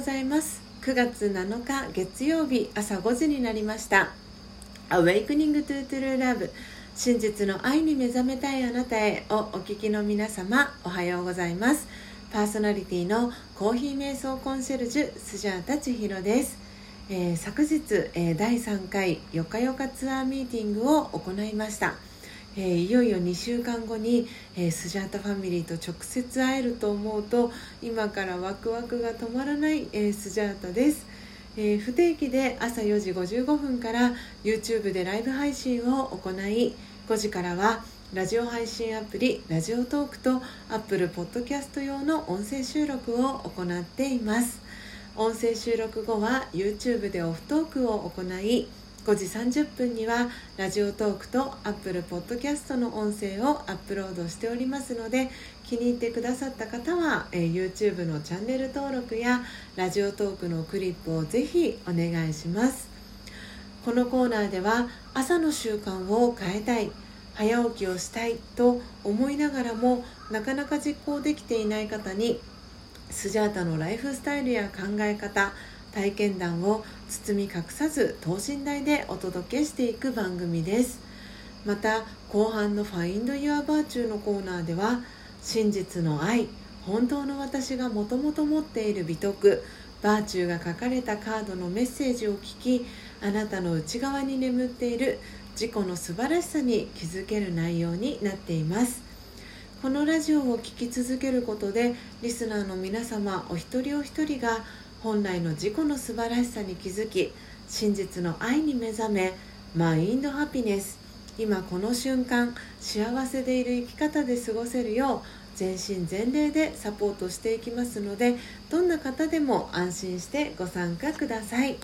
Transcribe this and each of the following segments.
ございます。9月7日月曜日朝5時になりました「Awakening to True Love 真実の愛に目覚めたいあなたへ」をお聞きの皆様おはようございます。パーソナリティのコーヒー瞑想コンシェルジュスジャータ千尋です、えー、昨日、えー、第3回よかよかツアーミーティングを行いました。えー、いよいよ2週間後に、えー、スジャータファミリーと直接会えると思うと今からワクワクが止まらない、えー、スジャータです、え不定期で朝4時55分から YouTube でライブ配信を行い5時からはラジオ配信アプリラジオトークと Apple Podcast 用の音声収録を行っています。音声収録後は YouTube でオフトークを行い5時30分にはラジオトークと Apple Podcast の音声をアップロードしておりますので気に入ってくださった方は、えー、YouTube のチャンネル登録やラジオトークのクリップをぜひお願いします。このコーナーでは朝の習慣を変えたい早起きをしたいと思いながらもなかなか実行できていない方にスジャータのライフスタイルや考え方体験談を包み隠さず等身大でお届けしていく番組です。また後半の「Find Your Virtue」のコーナーでは真実の愛本当の私がもともと持っている美徳バーチューが書かれたカードのメッセージを聞きあなたの内側に眠っている自己の素晴らしさに気づける内容になっています。このラジオを聴き続けることでリスナーの皆様お一人お一人が本来の自己の素晴らしさに気づき真実の愛に目覚めマインドハピネス。今この瞬間幸せでいる生き方で過ごせるよう全身全霊でサポートしていきますのでどんな方でも安心してご参加ください。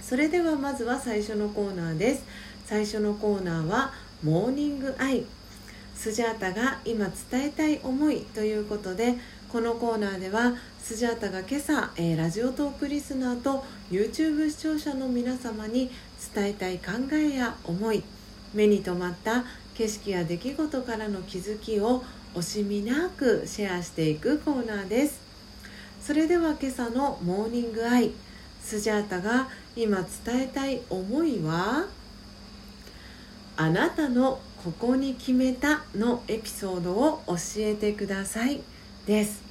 それではまずは最初のコーナーです。最初のコーナーはモーニングアイ。スジャータが今伝えたい思いということでこのコーナーではスジャータが今朝、えー、ラジオトークリスナーと YouTube 視聴者の皆様に伝えたい考えや思い目に留まった景色や出来事からの気づきを惜しみなくシェアしていくコーナーですそれでは今朝のモーニングアイスジャータが今伝えたい思いはあなたのここに決めたのエピソードを教えてください。です。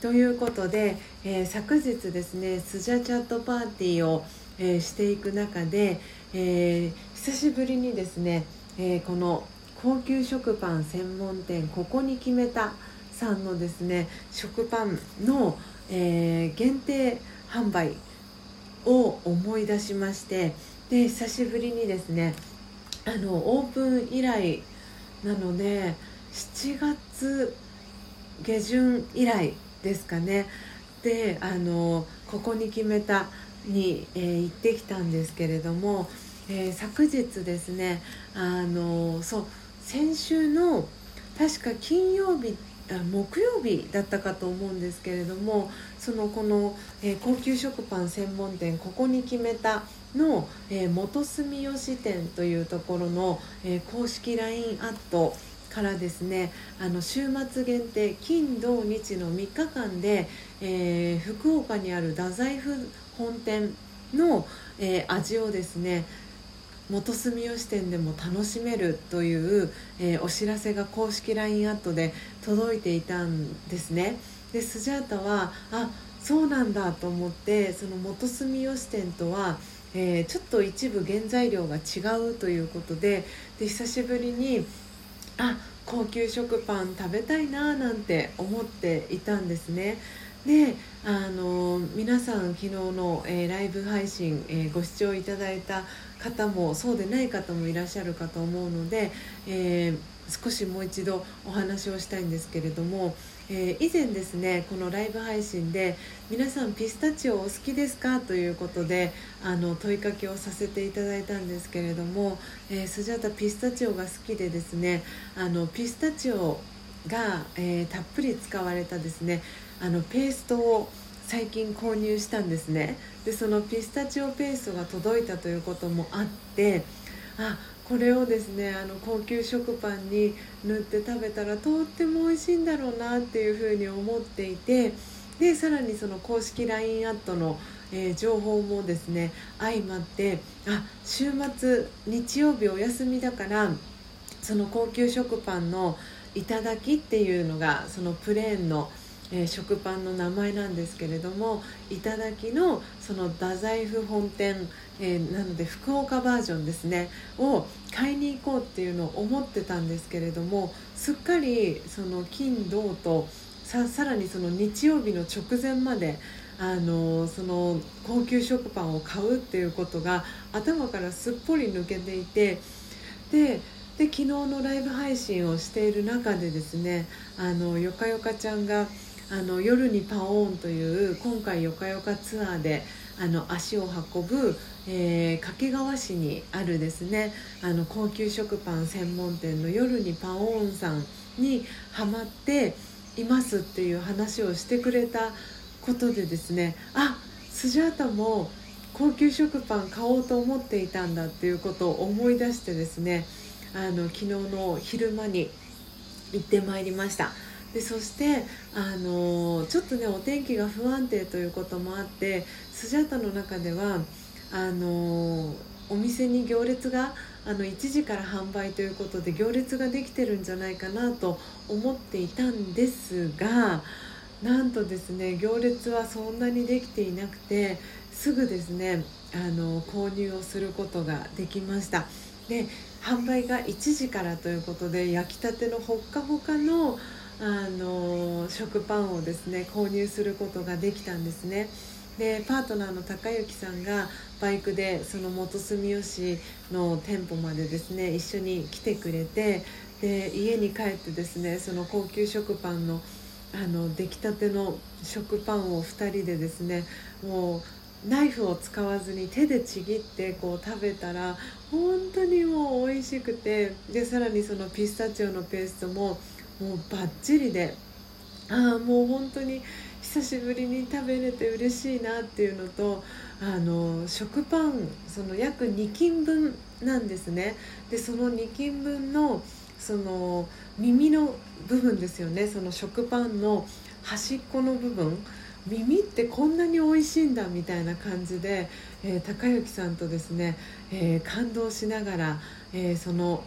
ということで、えー、昨日ですねスジャチャットパーティーを、えー、していく中で、えー、久しぶりにですね、えこの高級食パン専門店ここに決めたさんのですね食パンの、え限定販売を思い出しましてで久しぶりにですねあのオープン以来なので7月下旬以来ですかね。であのここに決めたに、えー、行ってきたんですけれども、えー、昨日ですねあのそう先週の確か金曜日木曜日だったかと思うんですけれどもそのこの、えー、高級食パン専門店ここに決めたの、えー、元住吉店というところの、えー、公式 LINE アットからですねあの週末限定金土日の3日間で、えー、福岡にある太宰府本店の、えー、味をですね元住吉店でも楽しめるという、えー、お知らせが公式 LINE アットで届いていたんですね。でスジャータはあそうなんだと思ってその元住吉店とはえー、ちょっと一部原材料が違うということでで久しぶりにあ高級食パン食べたいななんて思っていたんですね。であの皆さん昨日の、えー、ライブ配信、えー、ご視聴いただいた方もそうでない方もいらっしゃるかと思うので、えー、少しもう一度お話をしたいんですけれどもえ、以前ですねこのライブ配信で皆さんピスタチオお好きですか？ということであの問いかけをさせていただいたんですけれども、えー、スジャタピスタチオが好きでですねあのピスタチオが、えー、たっぷり使われたですねあのペーストを最近購入したんですね。でそのピスタチオペーストが届いたということもあってあこれをですねあの高級食パンに塗って食べたらとっても美味しいんだろうなっていうふうに思っていてでさらにその公式 LINE アットの、えー、情報もですね相まってあ週末日曜日お休みだからその高級食パンの頂きっていうのがそのプレーンのえー、食パンの名前なんですけれども頂のその太宰府本店、えー、なので福岡バージョンですねを買いに行こうっていうのを思ってたんですけれどもすっかりその金銅とささらにその日曜日の直前まであのその高級食パンを買うっていうことが頭からすっぽり抜けていてでで昨日のライブ配信をしている中でですねあのよかよかちゃんがあの夜にパオーンという今回よかよかツアーであの足を運ぶ、えー、掛川市にあるですねあの高級食パン専門店の夜にパオーンさんにハマっていますっていう話をしてくれたことでですねあスジャータも高級食パン買おうと思っていたんだっていうことを思い出してですねあの昨日の昼間に行ってまいりました。でそしてあのちょっとねお天気が不安定ということもあってスジャータの中ではあのお店に行列があの1時から販売ということで行列ができてるんじゃないかなと思っていたんですがなんとですね行列はそんなにできていなくてすぐですねあの購入をすることができました。で販売が1時からということで焼きたてのほっかほかのあの食パンをですね購入することができたんですね。でパートナーの高之さんがバイクでその元住吉の店舗までですね一緒に来てくれてで家に帰ってですねその高級食パンのあの出来たての食パンを2人でですねもうナイフを使わずに手でちぎってこう食べたら本当にもう美味しくてでさらにそのピスタチオのペーストももうバッチリでああもう本当に久しぶりに食べれて嬉しいなっていうのとあの食パンその約2斤分なんですね。でその2斤分のその耳の部分ですよね。その食パンの端っこの部分。耳ってこんなに美味しいんだみたいな感じで、えー、高之さんとですね、えー、感動しながら、えー、その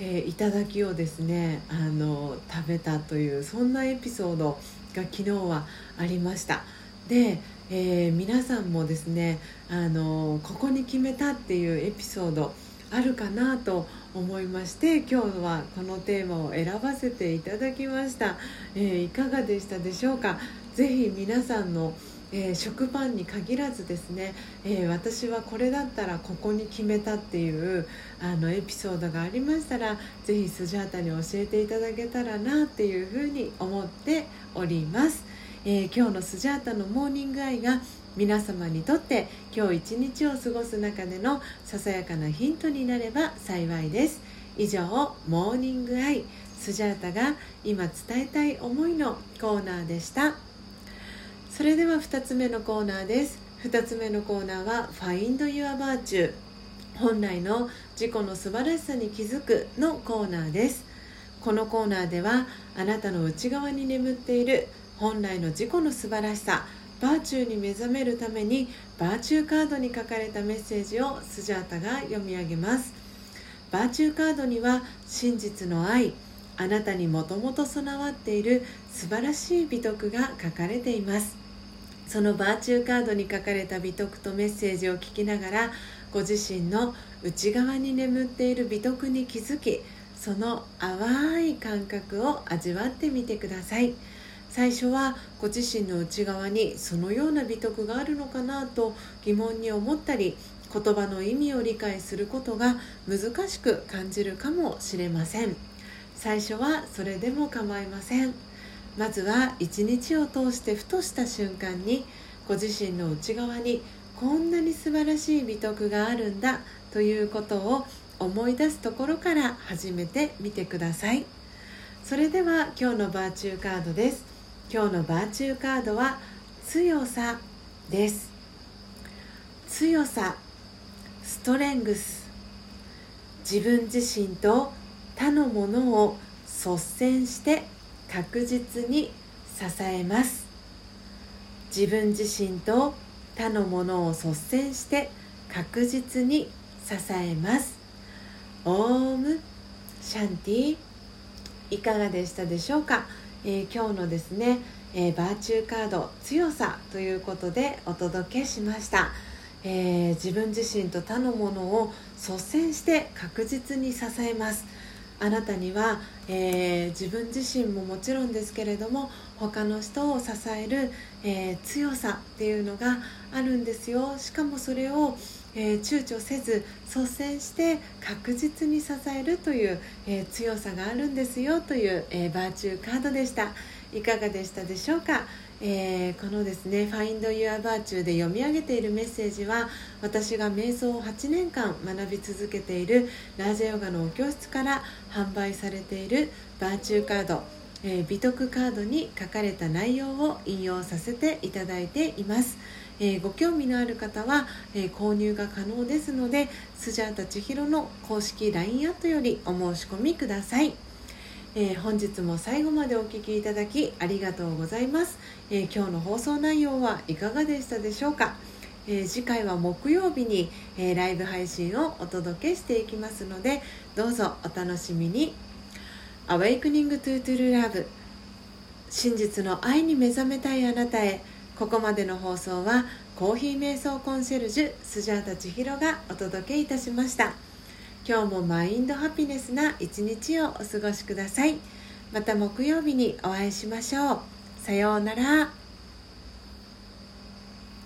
えー、頂きをですねあの食べたというそんなエピソードが昨日はありました。で、えー、皆さんもですねあのここに決めたっていうエピソードあるかなと思いまして今日はこのテーマを選ばせていただきました、えー、いかがでしたでしょうか？ぜひ皆さんのえー、食パンに限らずですね、えー、私はこれだったらここに決めたっていうあのエピソードがありましたら是非スジャータに教えていただけたらなっていうふうに思っております、えー、今日のスジャータのモーニングアイが皆様にとって今日一日を過ごす中でのささやかなヒントになれば幸いです以上モーニングアイスジャータが今伝えたい思いのコーナーでした。それでは2つ目のコーナーです。2つ目のコーナーは「Find Your Virtue」本来の自己の素晴らしさに気づくのコーナーです。このコーナーではあなたの内側に眠っている本来の自己の素晴らしさバーチューに目覚めるためにバーチューカードに書かれたメッセージをスジャータが読み上げます。バーチューカードには真実の愛あなたにもともと備わっている素晴らしい美徳が書かれています。そのバーチューカードに書かれた美徳とメッセージを聞きながらご自身の内側に眠っている美徳に気づきその淡い感覚を味わってみてください。最初はご自身の内側にそのような美徳があるのかなと疑問に思ったり言葉の意味を理解することが難しく感じるかもしれません。最初はそれでも構いません。まずは一日を通してふとした瞬間にご自身の内側にこんなに素晴らしい美徳があるんだということを思い出すところから始めてみてください。それでは今日のバーチューカードです。今日のバーチューカードは強さです。強さストレングス。自分自身と他のものを率先して確実に支えます。自分自身と他のものを率先して確実に支えます。オームシャンティいかがでしたでしょうか、えー、今日のですね、えー、バーチューカード強さということでお届けしました、えー、自分自身と他のものを率先して確実に支えます。あなたには、えー、自分自身ももちろんですけれども他の人を支える、えー、強さっていうのがあるんですよ。しかもそれを、えー、躊躇せず率先して確実に支えるという、え強さがあるんですよ。という、えバーチューカードでした。いかがでしたでしょうか？えー、このですね「Find Your Virtue」で読み上げているメッセージは私が瞑想を8年間学び続けているラージャヨガのお教室から販売されているバーチューカード、えー、美徳カードに書かれた内容を引用させていただいています。えー、ご興味のある方は、えー、購入が可能ですのでスジャータ千尋の公式 LINE アットよりお申し込みください。えー、本日も最後までお聴きいただきありがとうございます、えー、今日の放送内容はいかがでしたでしょうか、え、次回は木曜日に、えライブ配信をお届けしていきますのでどうぞお楽しみに。Awakening to True Love 真実の愛に目覚めたいあなたへ。ここまでの放送はコーヒー瞑想コンシェルジュスジャータ千尋がお届けいたしました。今日もマインドハピネスな一日をお過ごしください。また木曜日にお会いしましょう。さようなら。